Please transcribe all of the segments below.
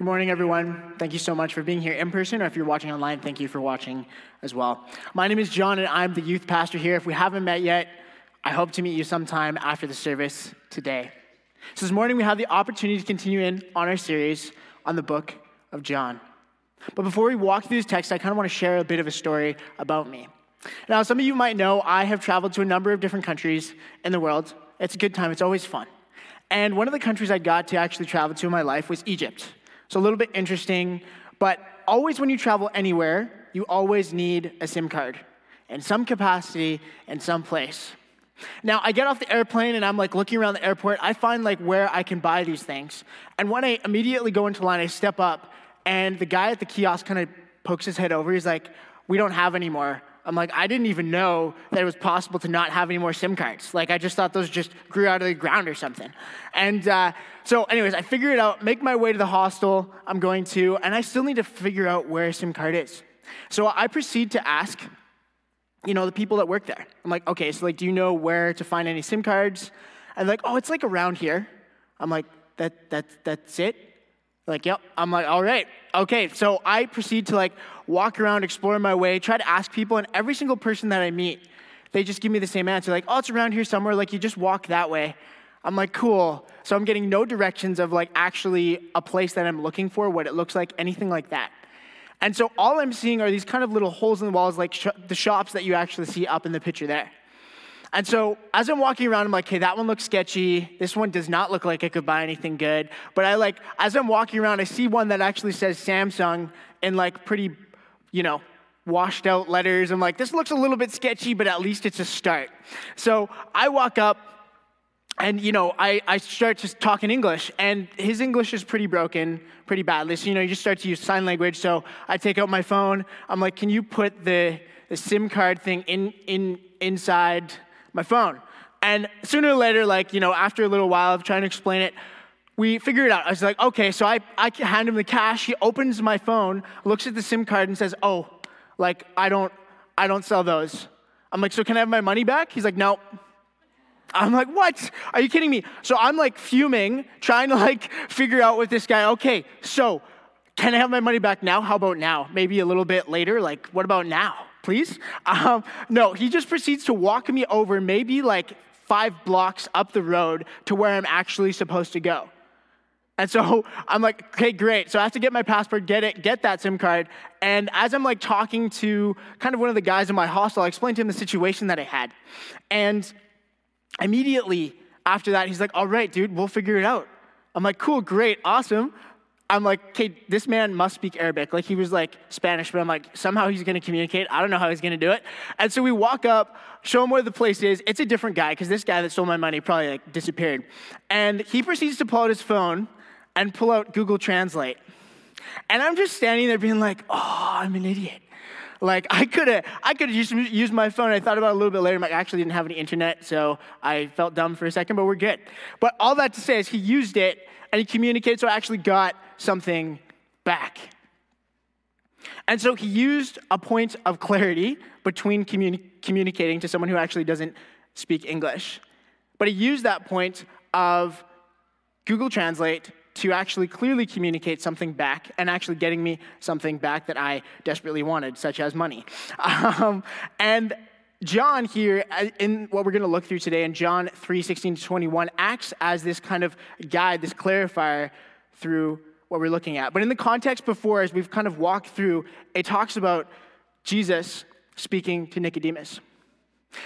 Good morning, everyone. Thank you so much for being here in person, or if you're watching online, thank you for watching as well. My name is Jon, and I'm the youth pastor here. If we haven't met yet, I hope to meet you sometime after the service today. So, this morning we have the opportunity to continue in on our series on the book of John. But before we walk through this text, I kind of want to share a bit of a story about me. Now, some of you might know I have traveled to a number of different countries in the world. It's a good time, it's always fun. And one of the countries I got to actually travel to in my life was Egypt. So a little bit interesting, but always when you travel anywhere, you always need a SIM card in some capacity in some place. Now, I get off the airplane and I'm like looking around the airport. I find like where I can buy these things. And when I immediately go into line, I step up and the guy at the kiosk kind of pokes his head over. He's like, We don't have any more. I'm like, I didn't even know that it was possible to not have any more SIM cards. Like, I just thought those just grew out of the ground or something. And uh, so, anyways, I figure it out, make my way to the hostel I'm going to, and I still need to figure out where a SIM card is. So I proceed to ask, you know, the people that work there. I'm like, okay, so like, do you know where to find any SIM cards? And like, oh, it's like around here. I'm like, that, that, that's it? Like, yep. I'm like, all right, okay. So I proceed to like walk around, explore my way, try to ask people, and every single person that I meet, they just give me the same answer. Like, oh, it's around here somewhere. Like, you just walk that way. I'm like, cool. So I'm getting no directions of like actually a place that I'm looking for, what it looks like, anything like that. And so all I'm seeing are these kind of little holes in the walls, like sh- the shops that you actually see up in the picture there. And so as I'm walking around, I'm like, hey, that one looks sketchy. This one does not look like I could buy anything good. But I like, as I'm walking around, I see one that actually says Samsung in like pretty, you know, washed out letters. I'm like, this looks a little bit sketchy, but at least it's a start. So I walk up and you know I, I start just talking english and his english is pretty broken pretty badly so you know you just start to use sign language so i take out my phone i'm like can you put the, the sim card thing in, in inside my phone and sooner or later like you know after a little while of trying to explain it we figure it out i was like okay so i, I hand him the cash he opens my phone looks at the sim card and says oh like i don't i don't sell those i'm like so can i have my money back he's like no I'm like, what? Are you kidding me? So I'm like fuming, trying to like figure out with this guy, okay, so can I have my money back now? How about now? Maybe a little bit later? Like, what about now? Please? Um, no, he just proceeds to walk me over maybe like five blocks up the road to where I'm actually supposed to go. And so I'm like, okay, great. So I have to get my passport, get it, get that SIM card. And as I'm like talking to kind of one of the guys in my hostel, I explained to him the situation that I had. And Immediately after that, he's like, all right, dude, we'll figure it out. I'm like, cool, great, awesome. I'm like, okay, this man must speak Arabic. Like he was like Spanish, but I'm like, somehow he's gonna communicate. I don't know how he's gonna do it. And so we walk up, show him where the place is. It's a different guy, because this guy that stole my money probably like disappeared. And he proceeds to pull out his phone and pull out Google Translate. And I'm just standing there being like, oh, I'm an idiot. Like I could have, I could have used, my phone. I thought about it a little bit later. I actually didn't have any internet, so I felt dumb for a second, but we're good. But all that to say is he used it and he communicated, so I actually got something back. And so he used a point of clarity between communi- communicating to someone who actually doesn't speak English. But he used that point of Google Translate to actually clearly communicate something back and actually getting me something back that I desperately wanted, such as money. Um, and John here, uh, in what we're going to look through today, in John 3 16 to 21, acts as this kind of guide, this clarifier through what we're looking at. But in the context before, as we've kind of walked through, it talks about Jesus speaking to Nicodemus.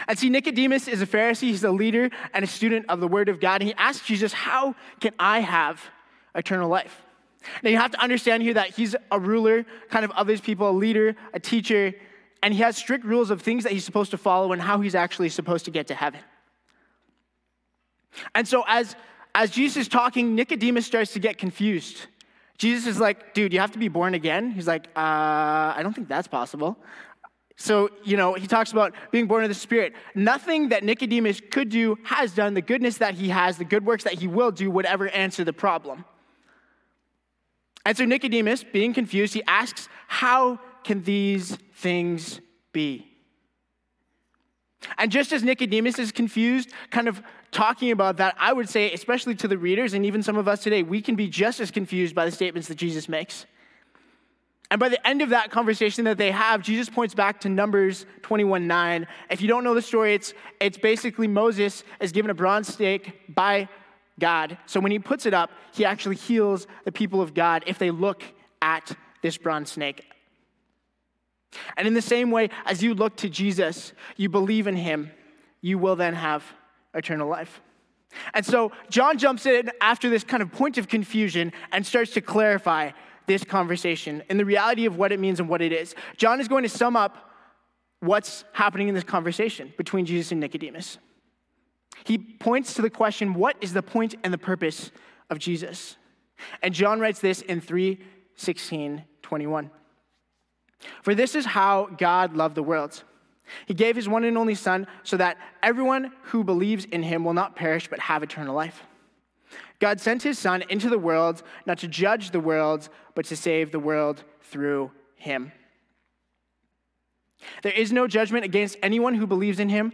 And see, Nicodemus is a Pharisee, he's a leader and a student of the Word of God. And he asks Jesus, How can I have eternal life. Now you have to understand here that he's a ruler, kind of of his people, a leader, a teacher, and he has strict rules of things that he's supposed to follow and how he's actually supposed to get to heaven. And so as as Jesus is talking, Nicodemus starts to get confused. Jesus is like, dude, you have to be born again. He's like, uh, I don't think that's possible. So, you know, he talks about being born of the Spirit. Nothing that Nicodemus could do has done. The goodness that he has, the good works that he will do, would ever answer the problem. And so Nicodemus, being confused, he asks, How can these things be? And just as Nicodemus is confused, kind of talking about that, I would say, especially to the readers and even some of us today, we can be just as confused by the statements that Jesus makes. And by the end of that conversation that they have, Jesus points back to Numbers 21 9. If you don't know the story, it's, it's basically Moses is given a bronze stake by God. So when he puts it up, he actually heals the people of God if they look at this bronze snake. And in the same way, as you look to Jesus, you believe in him, you will then have eternal life. And so John jumps in after this kind of point of confusion and starts to clarify this conversation and the reality of what it means and what it is. John is going to sum up what's happening in this conversation between Jesus and Nicodemus. He points to the question what is the point and the purpose of Jesus? And John writes this in 3 16, 21. For this is how God loved the world. He gave his one and only Son so that everyone who believes in him will not perish but have eternal life. God sent his Son into the world not to judge the world, but to save the world through him. There is no judgment against anyone who believes in him,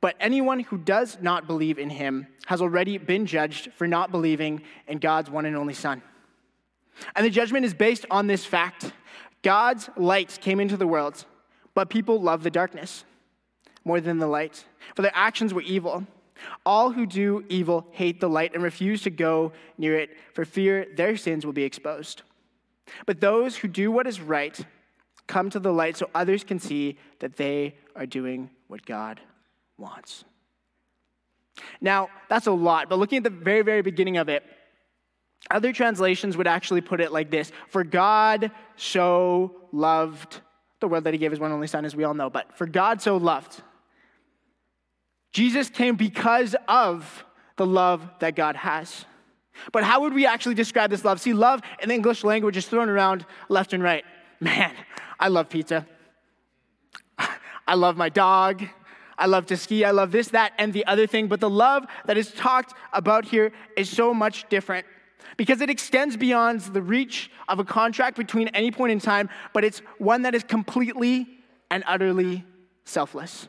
but anyone who does not believe in him has already been judged for not believing in God's one and only Son. And the judgment is based on this fact God's light came into the world, but people love the darkness more than the light, for their actions were evil. All who do evil hate the light and refuse to go near it for fear their sins will be exposed. But those who do what is right come to the light so others can see that they are doing what God wants. Now, that's a lot, but looking at the very, very beginning of it, other translations would actually put it like this For God so loved the world that he gave his one only son, as we all know, but for God so loved. Jesus came because of the love that God has. But how would we actually describe this love? See, love in the English language is thrown around left and right. Man, I love pizza. I love my dog. I love to ski. I love this, that, and the other thing. But the love that is talked about here is so much different because it extends beyond the reach of a contract between any point in time, but it's one that is completely and utterly selfless.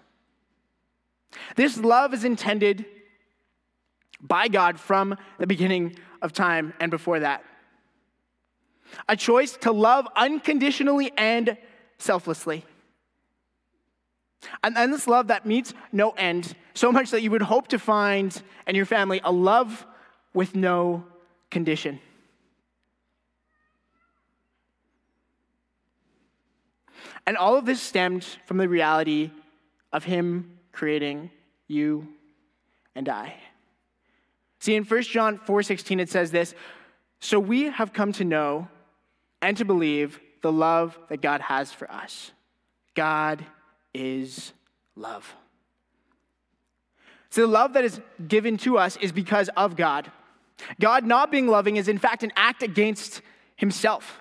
This love is intended by God from the beginning of time and before that. A choice to love unconditionally and selflessly. And, and this love that meets no end, so much that you would hope to find in your family a love with no condition. And all of this stemmed from the reality of Him creating you and I. See, in 1 John 4:16 it says this, "So we have come to know and to believe the love that God has for us. God is love." So the love that is given to us is because of God. God not being loving is, in fact, an act against himself,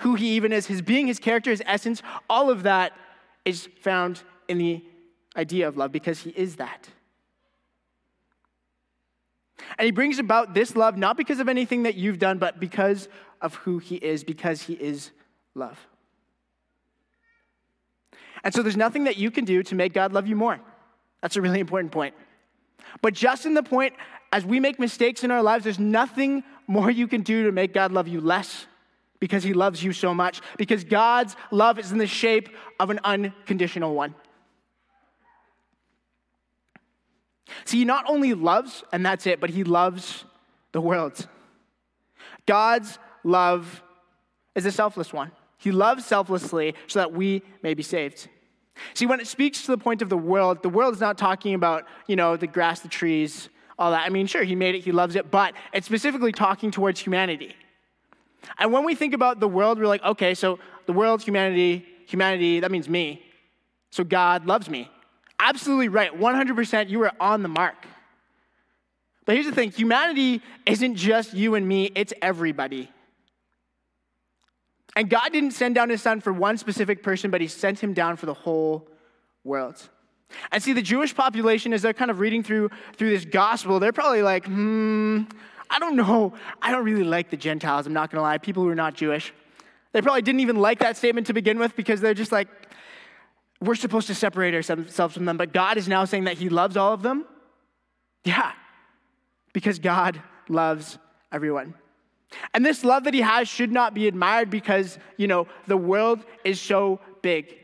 who he even is, his being, his character, his essence, all of that is found in the idea of love because he is that. And he brings about this love not because of anything that you've done, but because of who he is, because he is love. And so there's nothing that you can do to make God love you more. That's a really important point. But just in the point as we make mistakes in our lives, there's nothing more you can do to make God love you less because he loves you so much. Because God's love is in the shape of an unconditional one. See, he not only loves, and that's it, but he loves the world. God's love is a selfless one. He loves selflessly so that we may be saved. See, when it speaks to the point of the world, the world is not talking about, you know, the grass, the trees, all that. I mean, sure, he made it, he loves it, but it's specifically talking towards humanity. And when we think about the world, we're like, okay, so the world, humanity, humanity, that means me. So God loves me. Absolutely right. 100%, you are on the mark. But here's the thing humanity isn't just you and me, it's everybody. And God didn't send down his son for one specific person, but he sent him down for the whole world. And see, the Jewish population, as they're kind of reading through, through this gospel, they're probably like, hmm, I don't know. I don't really like the Gentiles, I'm not going to lie. People who are not Jewish. They probably didn't even like that statement to begin with because they're just like, we're supposed to separate ourselves from them, but God is now saying that He loves all of them? Yeah, because God loves everyone. And this love that He has should not be admired because, you know, the world is so big.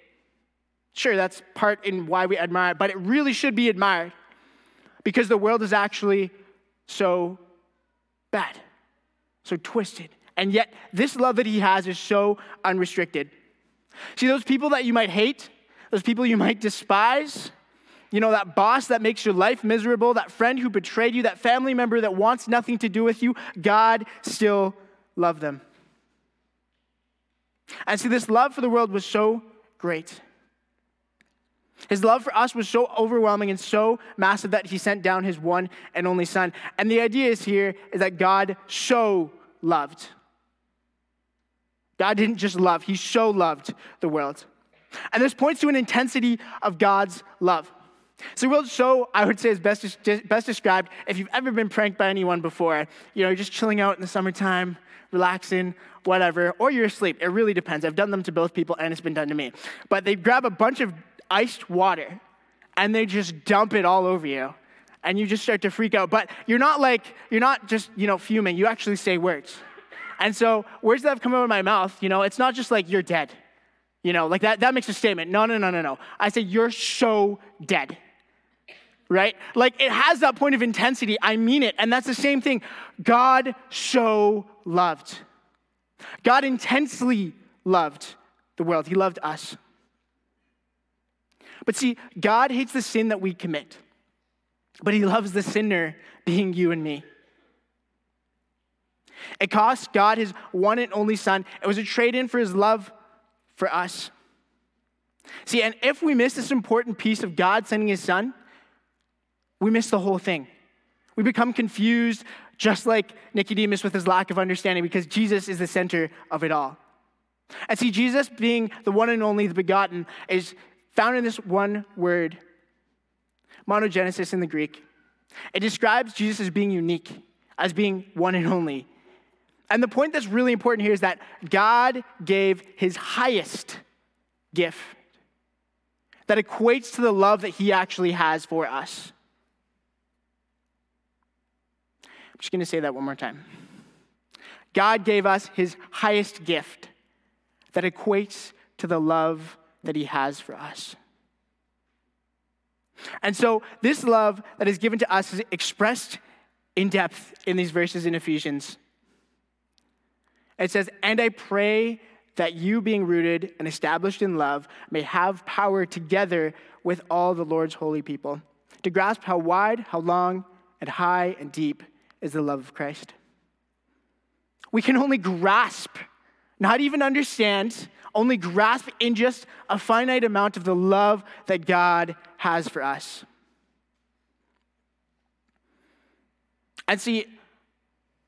Sure, that's part in why we admire it, but it really should be admired because the world is actually so bad, so twisted. And yet, this love that He has is so unrestricted. See, those people that you might hate, those people you might despise, you know, that boss that makes your life miserable, that friend who betrayed you, that family member that wants nothing to do with you, God still loved them. And see, this love for the world was so great. His love for us was so overwhelming and so massive that he sent down his one and only son. And the idea is here is that God so loved. God didn't just love, he so loved the world. And this points to an intensity of God's love. So world so, I would say, is best, best described if you've ever been pranked by anyone before. You know, you're just chilling out in the summertime, relaxing, whatever, or you're asleep. It really depends. I've done them to both people, and it's been done to me. But they grab a bunch of iced water, and they just dump it all over you. And you just start to freak out. But you're not like, you're not just, you know, fuming. You actually say words. And so words that have come out of my mouth, you know, it's not just like, you're dead. You know, like that, that makes a statement. No, no, no, no, no. I say, you're so dead. Right? Like it has that point of intensity. I mean it. And that's the same thing. God so loved. God intensely loved the world. He loved us. But see, God hates the sin that we commit, but He loves the sinner being you and me. It cost God His one and only Son. It was a trade in for His love for us. See, and if we miss this important piece of God sending his son, we miss the whole thing. We become confused, just like Nicodemus with his lack of understanding, because Jesus is the center of it all. And see, Jesus being the one and only, the begotten, is found in this one word, monogenesis in the Greek. It describes Jesus as being unique, as being one and only. And the point that's really important here is that God gave his highest gift that equates to the love that he actually has for us. I'm just going to say that one more time. God gave us his highest gift that equates to the love that he has for us. And so, this love that is given to us is expressed in depth in these verses in Ephesians. It says, And I pray that you, being rooted and established in love, may have power together with all the Lord's holy people to grasp how wide, how long, and high and deep is the love of Christ. We can only grasp, not even understand, only grasp in just a finite amount of the love that God has for us. And see,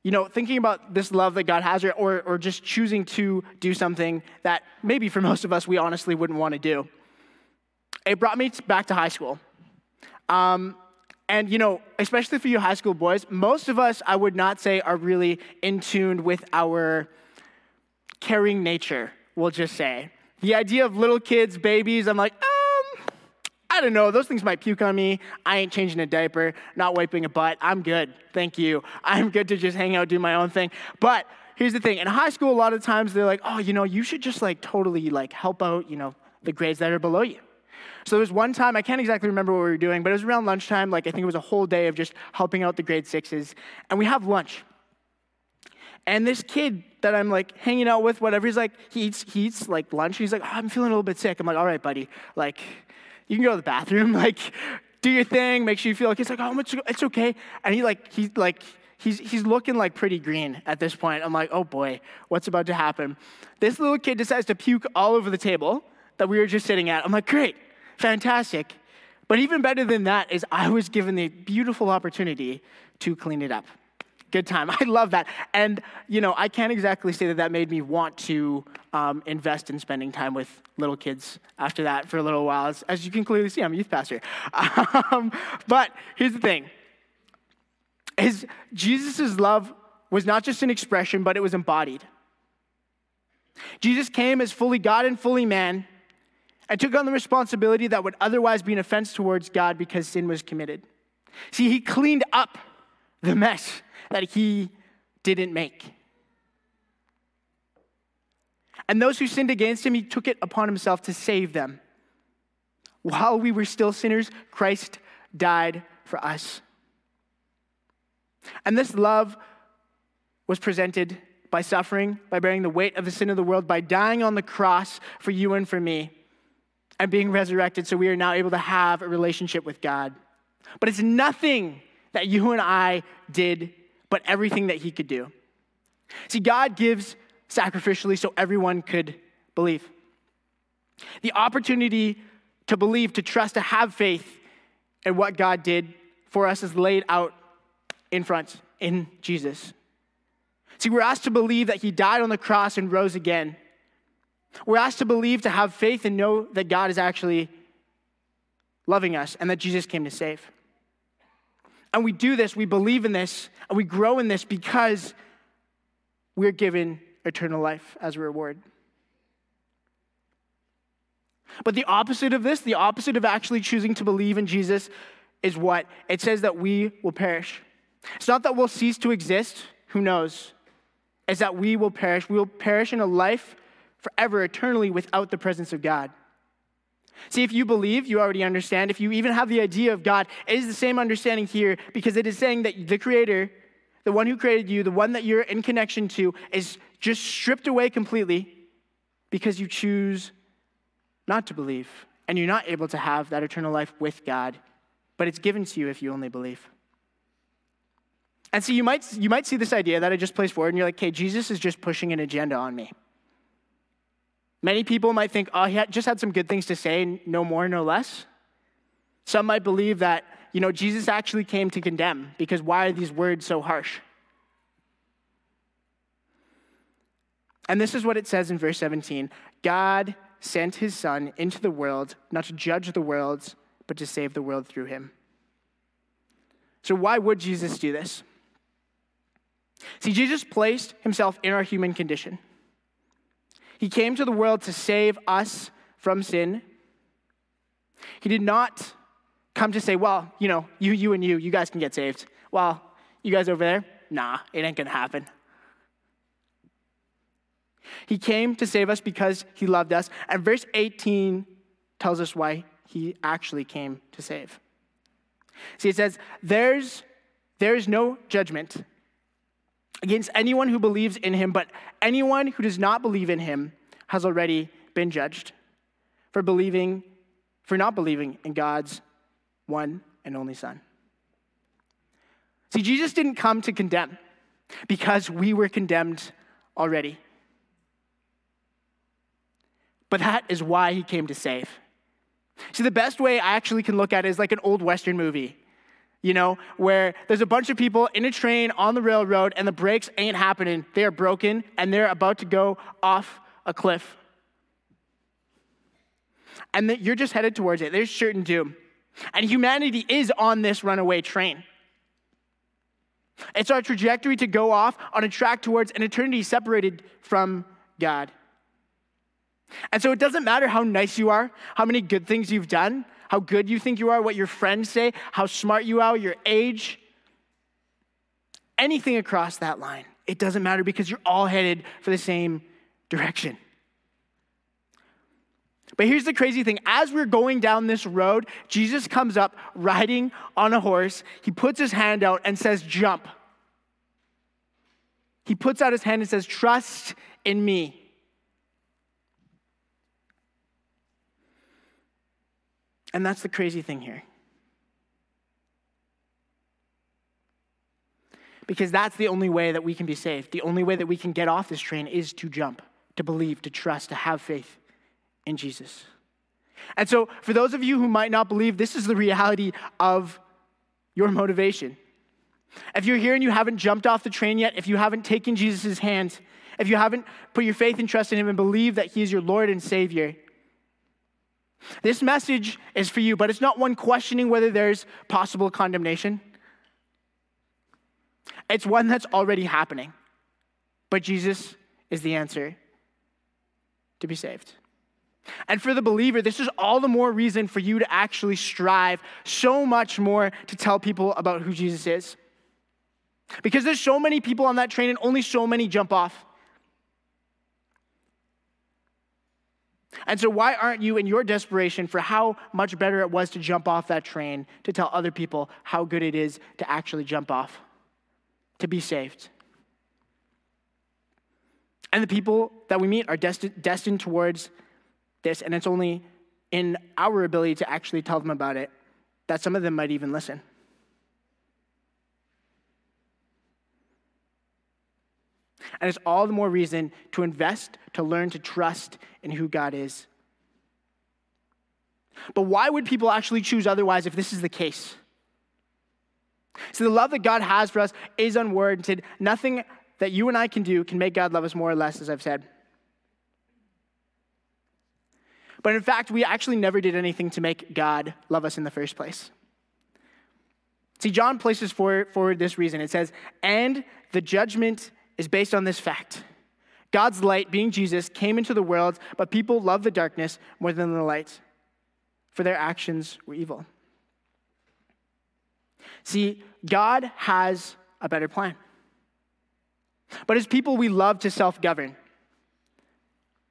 you know, thinking about this love that God has, or, or just choosing to do something that maybe for most of us we honestly wouldn't want to do, it brought me back to high school. Um, and, you know, especially for you high school boys, most of us, I would not say, are really in tune with our caring nature, we'll just say. The idea of little kids, babies, I'm like, um, I don't know, those things might puke on me. I ain't changing a diaper, not wiping a butt. I'm good. Thank you. I'm good to just hang out, do my own thing. But here's the thing in high school, a lot of times they're like, oh, you know, you should just like totally like help out, you know, the grades that are below you. So there was one time, I can't exactly remember what we were doing, but it was around lunchtime. Like I think it was a whole day of just helping out the grade sixes. And we have lunch. And this kid that I'm like hanging out with, whatever, he's like, he eats, he eats like lunch. He's like, oh, I'm feeling a little bit sick. I'm like, all right, buddy. Like, you can go to the bathroom, like, do your thing, make sure you feel like it's like, oh, it's okay. And he like, he's like, he's, he's looking like pretty green at this point. I'm like, oh boy, what's about to happen? This little kid decides to puke all over the table that we were just sitting at. I'm like, great, fantastic. But even better than that is I was given the beautiful opportunity to clean it up good time. I love that. And, you know, I can't exactly say that that made me want to um, invest in spending time with little kids after that for a little while. As, as you can clearly see, I'm a youth pastor. Um, but here's the thing is Jesus' love was not just an expression, but it was embodied. Jesus came as fully God and fully man, and took on the responsibility that would otherwise be an offense towards God because sin was committed. See, he cleaned up the mess that he didn't make. And those who sinned against him, he took it upon himself to save them. While we were still sinners, Christ died for us. And this love was presented by suffering, by bearing the weight of the sin of the world, by dying on the cross for you and for me, and being resurrected so we are now able to have a relationship with God. But it's nothing that you and I did, but everything that He could do. See, God gives sacrificially so everyone could believe. The opportunity to believe, to trust, to have faith in what God did for us is laid out in front in Jesus. See, we're asked to believe that he died on the cross and rose again. We're asked to believe, to have faith, and know that God is actually loving us and that Jesus came to save. And we do this, we believe in this, and we grow in this because we're given eternal life as a reward. But the opposite of this, the opposite of actually choosing to believe in Jesus, is what? It says that we will perish. It's not that we'll cease to exist, who knows? It's that we will perish. We will perish in a life forever, eternally, without the presence of God. See, if you believe, you already understand. If you even have the idea of God, it is the same understanding here because it is saying that the Creator, the one who created you, the one that you're in connection to, is just stripped away completely because you choose not to believe. And you're not able to have that eternal life with God, but it's given to you if you only believe. And so you might, you might see this idea that I just placed forward, and you're like, okay, Jesus is just pushing an agenda on me. Many people might think, oh, he just had some good things to say, no more, no less. Some might believe that, you know, Jesus actually came to condemn, because why are these words so harsh? And this is what it says in verse 17 God sent his son into the world, not to judge the world, but to save the world through him. So, why would Jesus do this? See, Jesus placed himself in our human condition. He came to the world to save us from sin. He did not come to say, well, you know, you, you, and you, you guys can get saved. Well, you guys over there, nah, it ain't gonna happen. He came to save us because he loved us. And verse 18 tells us why he actually came to save. See, it says, There's, there's no judgment against anyone who believes in him, but anyone who does not believe in him has already been judged for believing, for not believing in God's one and only Son. See, Jesus didn't come to condemn because we were condemned already. But that is why he came to save. See, the best way I actually can look at it is like an old Western movie you know, where there's a bunch of people in a train on the railroad and the brakes ain't happening. They are broken and they're about to go off a cliff. And you're just headed towards it. There's certain doom. And humanity is on this runaway train. It's our trajectory to go off on a track towards an eternity separated from God. And so it doesn't matter how nice you are, how many good things you've done, how good you think you are, what your friends say, how smart you are, your age, anything across that line. It doesn't matter because you're all headed for the same direction. But here's the crazy thing as we're going down this road, Jesus comes up riding on a horse. He puts his hand out and says, Jump. He puts out his hand and says, Trust in me. And that's the crazy thing here. Because that's the only way that we can be saved. The only way that we can get off this train is to jump, to believe, to trust, to have faith in Jesus. And so, for those of you who might not believe, this is the reality of your motivation. If you're here and you haven't jumped off the train yet, if you haven't taken Jesus' hand, if you haven't put your faith and trust in Him and believe that He is your Lord and Savior, this message is for you, but it's not one questioning whether there's possible condemnation. It's one that's already happening. But Jesus is the answer to be saved. And for the believer, this is all the more reason for you to actually strive so much more to tell people about who Jesus is. Because there's so many people on that train and only so many jump off. And so, why aren't you, in your desperation for how much better it was to jump off that train, to tell other people how good it is to actually jump off, to be saved? And the people that we meet are destined, destined towards this, and it's only in our ability to actually tell them about it that some of them might even listen. And it's all the more reason to invest, to learn to trust in who God is. But why would people actually choose otherwise if this is the case? So, the love that God has for us is unwarranted. Nothing that you and I can do can make God love us more or less, as I've said. But in fact, we actually never did anything to make God love us in the first place. See, John places forward, forward this reason. It says, and the judgment is based on this fact God's light, being Jesus, came into the world, but people loved the darkness more than the light, for their actions were evil. See, God has a better plan. But as people, we love to self govern.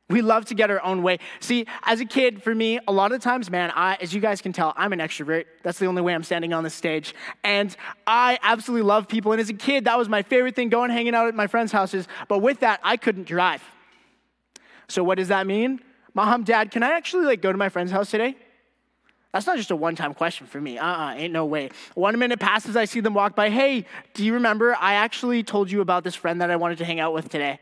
We love to get our own way. See, as a kid, for me, a lot of times, man, I, as you guys can tell, I'm an extrovert. That's the only way I'm standing on the stage. And I absolutely love people. And as a kid, that was my favorite thing, going hanging out at my friends' houses. But with that, I couldn't drive. So what does that mean? Mom, dad, can I actually like go to my friend's house today? That's not just a one time question for me. Uh uh-uh, uh ain't no way. One minute passes, I see them walk by. Hey, do you remember? I actually told you about this friend that I wanted to hang out with today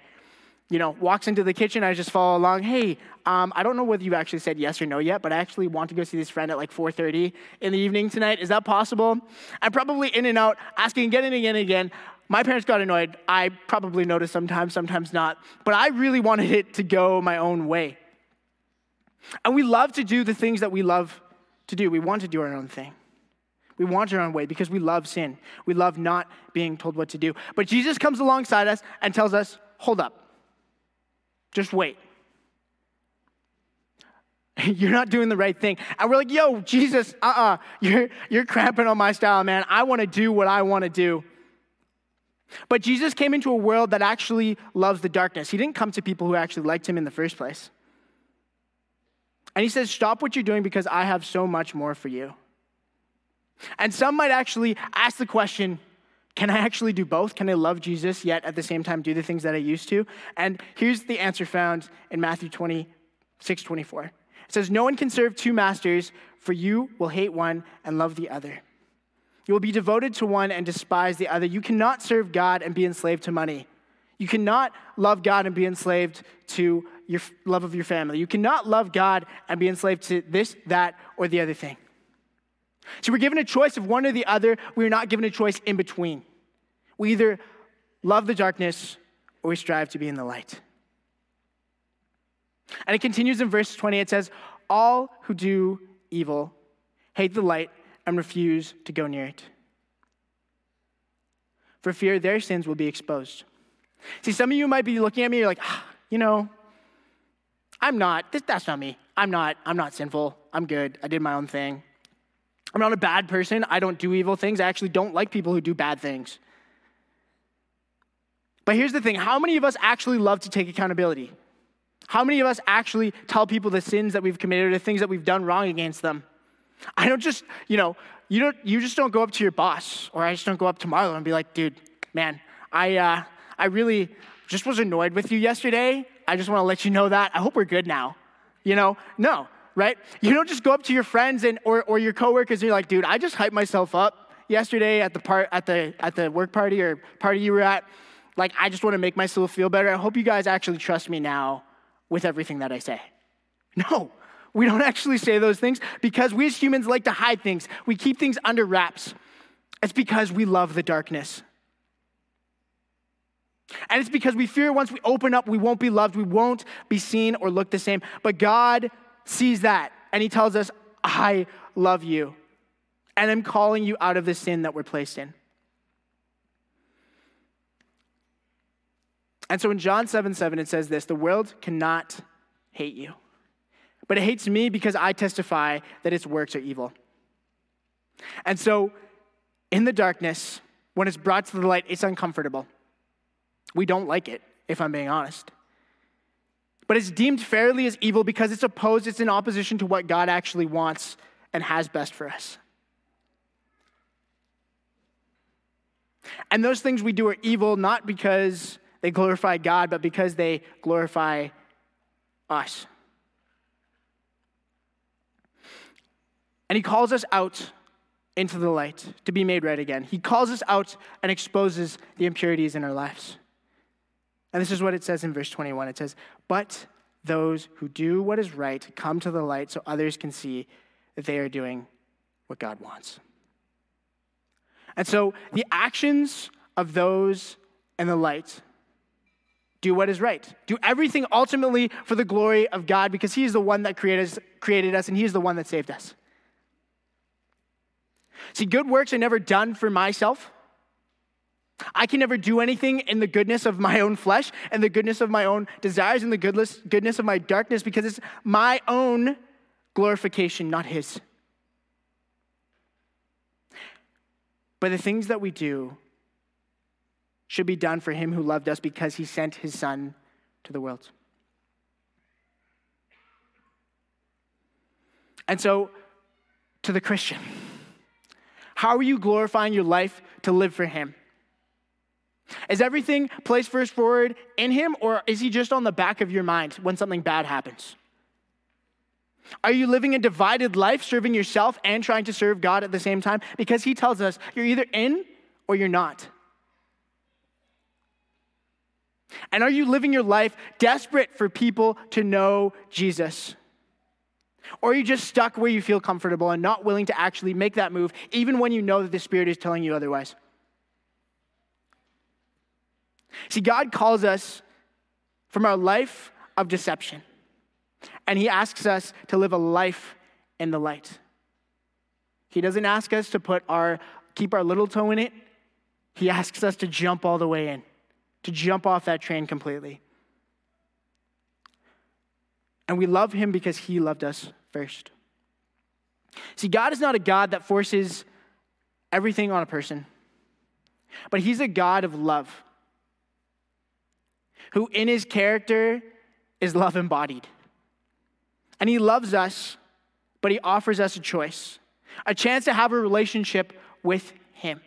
you know, walks into the kitchen. I just follow along. Hey, um, I don't know whether you actually said yes or no yet, but I actually want to go see this friend at like 4:30 in the evening tonight. Is that possible? I'm probably in and out, asking again and again and again. My parents got annoyed. I probably noticed sometimes, sometimes not. But I really wanted it to go my own way. And we love to do the things that we love to do. We want to do our own thing. We want our own way because we love sin. We love not being told what to do. But Jesus comes alongside us and tells us, hold up. Just wait. You're not doing the right thing. And we're like, yo, Jesus, uh uh-uh. uh, you're, you're cramping on my style, man. I want to do what I want to do. But Jesus came into a world that actually loves the darkness. He didn't come to people who actually liked him in the first place. And he says, Stop what you're doing because I have so much more for you. And some might actually ask the question, can I actually do both? Can I love Jesus yet at the same time do the things that I used to? And here's the answer found in Matthew 26, 24. It says, No one can serve two masters, for you will hate one and love the other. You will be devoted to one and despise the other. You cannot serve God and be enslaved to money. You cannot love God and be enslaved to your love of your family. You cannot love God and be enslaved to this, that, or the other thing. So we're given a choice of one or the other. We're not given a choice in between. We either love the darkness or we strive to be in the light. And it continues in verse 20. It says, All who do evil hate the light and refuse to go near it. For fear their sins will be exposed. See, some of you might be looking at me, you're like, ah, you know, I'm not, that's not me. I'm not, I'm not sinful. I'm good. I did my own thing. I'm not a bad person. I don't do evil things. I actually don't like people who do bad things. But here's the thing how many of us actually love to take accountability? How many of us actually tell people the sins that we've committed or the things that we've done wrong against them? I don't just, you know, you don't you just don't go up to your boss or I just don't go up to Marlo and be like, dude, man, I uh, I really just was annoyed with you yesterday. I just want to let you know that. I hope we're good now. You know? No right? You don't just go up to your friends and or, or your coworkers and you're like, dude, I just hyped myself up yesterday at the part at the at the work party or party you were at. Like, I just want to make myself feel better. I hope you guys actually trust me now with everything that I say. No, we don't actually say those things because we as humans like to hide things. We keep things under wraps. It's because we love the darkness. And it's because we fear once we open up, we won't be loved, we won't be seen or look the same. But God sees that and he tells us, I love you. And I'm calling you out of the sin that we're placed in. And so in John 7 7, it says this the world cannot hate you, but it hates me because I testify that its works are evil. And so, in the darkness, when it's brought to the light, it's uncomfortable. We don't like it, if I'm being honest. But it's deemed fairly as evil because it's opposed, it's in opposition to what God actually wants and has best for us. And those things we do are evil not because they glorify God, but because they glorify us. And he calls us out into the light to be made right again. He calls us out and exposes the impurities in our lives. And this is what it says in verse 21 it says, But those who do what is right come to the light so others can see that they are doing what God wants. And so the actions of those in the light do what is right. Do everything ultimately for the glory of God because He is the one that created us, created us and He is the one that saved us. See, good works are never done for myself. I can never do anything in the goodness of my own flesh and the goodness of my own desires and the goodness, goodness of my darkness because it's my own glorification, not His. But the things that we do should be done for Him who loved us because He sent His Son to the world. And so, to the Christian, how are you glorifying your life to live for Him? Is everything placed first forward in Him, or is He just on the back of your mind when something bad happens? Are you living a divided life, serving yourself and trying to serve God at the same time? Because He tells us you're either in or you're not. And are you living your life desperate for people to know Jesus? Or are you just stuck where you feel comfortable and not willing to actually make that move, even when you know that the Spirit is telling you otherwise? See, God calls us from our life of deception, and He asks us to live a life in the light. He doesn't ask us to put our keep our little toe in it. He asks us to jump all the way in, to jump off that train completely. And we love him because he loved us first. See, God is not a God that forces everything on a person, but he's a God of love, who in his character is love embodied. And he loves us, but he offers us a choice, a chance to have a relationship with him.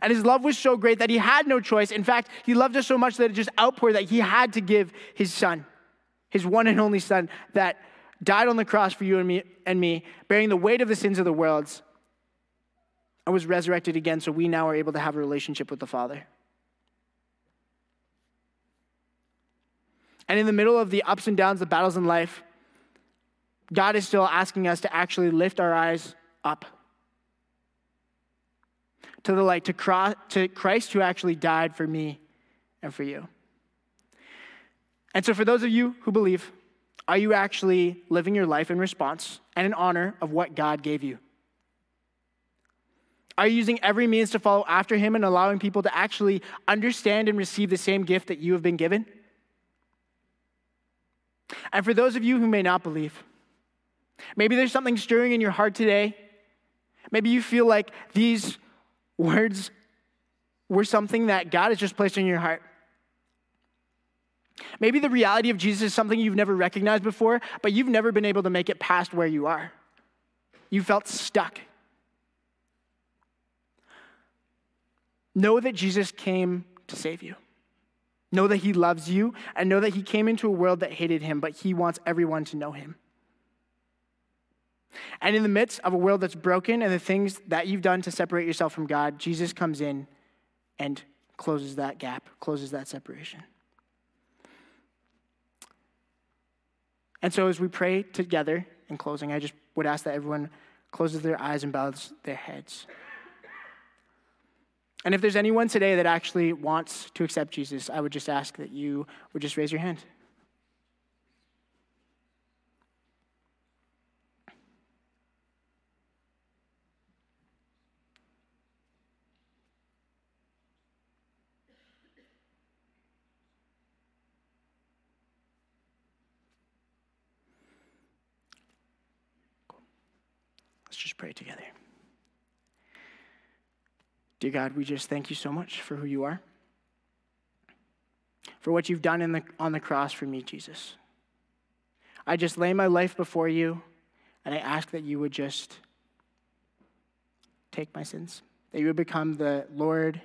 And his love was so great that he had no choice. In fact, he loved us so much that it just outpoured that he had to give his son his one and only son that died on the cross for you and me, and me, bearing the weight of the sins of the world, and was resurrected again, so we now are able to have a relationship with the Father. And in the middle of the ups and downs, the battles in life, God is still asking us to actually lift our eyes up to the light, to Christ who actually died for me and for you. And so, for those of you who believe, are you actually living your life in response and in honor of what God gave you? Are you using every means to follow after Him and allowing people to actually understand and receive the same gift that you have been given? And for those of you who may not believe, maybe there's something stirring in your heart today. Maybe you feel like these words were something that God has just placed in your heart. Maybe the reality of Jesus is something you've never recognized before, but you've never been able to make it past where you are. You felt stuck. Know that Jesus came to save you. Know that he loves you, and know that he came into a world that hated him, but he wants everyone to know him. And in the midst of a world that's broken and the things that you've done to separate yourself from God, Jesus comes in and closes that gap, closes that separation. And so, as we pray together in closing, I just would ask that everyone closes their eyes and bows their heads. And if there's anyone today that actually wants to accept Jesus, I would just ask that you would just raise your hand. pray together. Dear God, we just thank you so much for who you are, for what you've done the, on the cross for me, Jesus. I just lay my life before you, and I ask that you would just take my sins, that you would become the Lord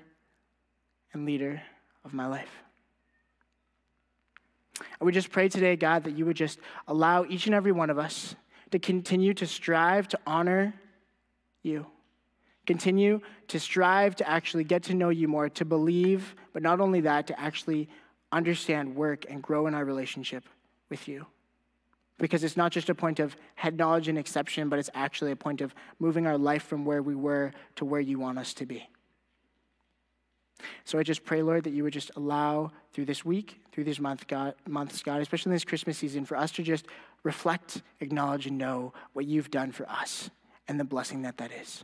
and leader of my life. I would just pray today, God, that you would just allow each and every one of us to continue to strive to honor you. Continue to strive to actually get to know you more, to believe, but not only that, to actually understand, work, and grow in our relationship with you. Because it's not just a point of head knowledge and exception, but it's actually a point of moving our life from where we were to where you want us to be. So I just pray, Lord, that you would just allow through this week, through these month, God, months, God, especially in this Christmas season, for us to just reflect, acknowledge, and know what you've done for us and the blessing that that is.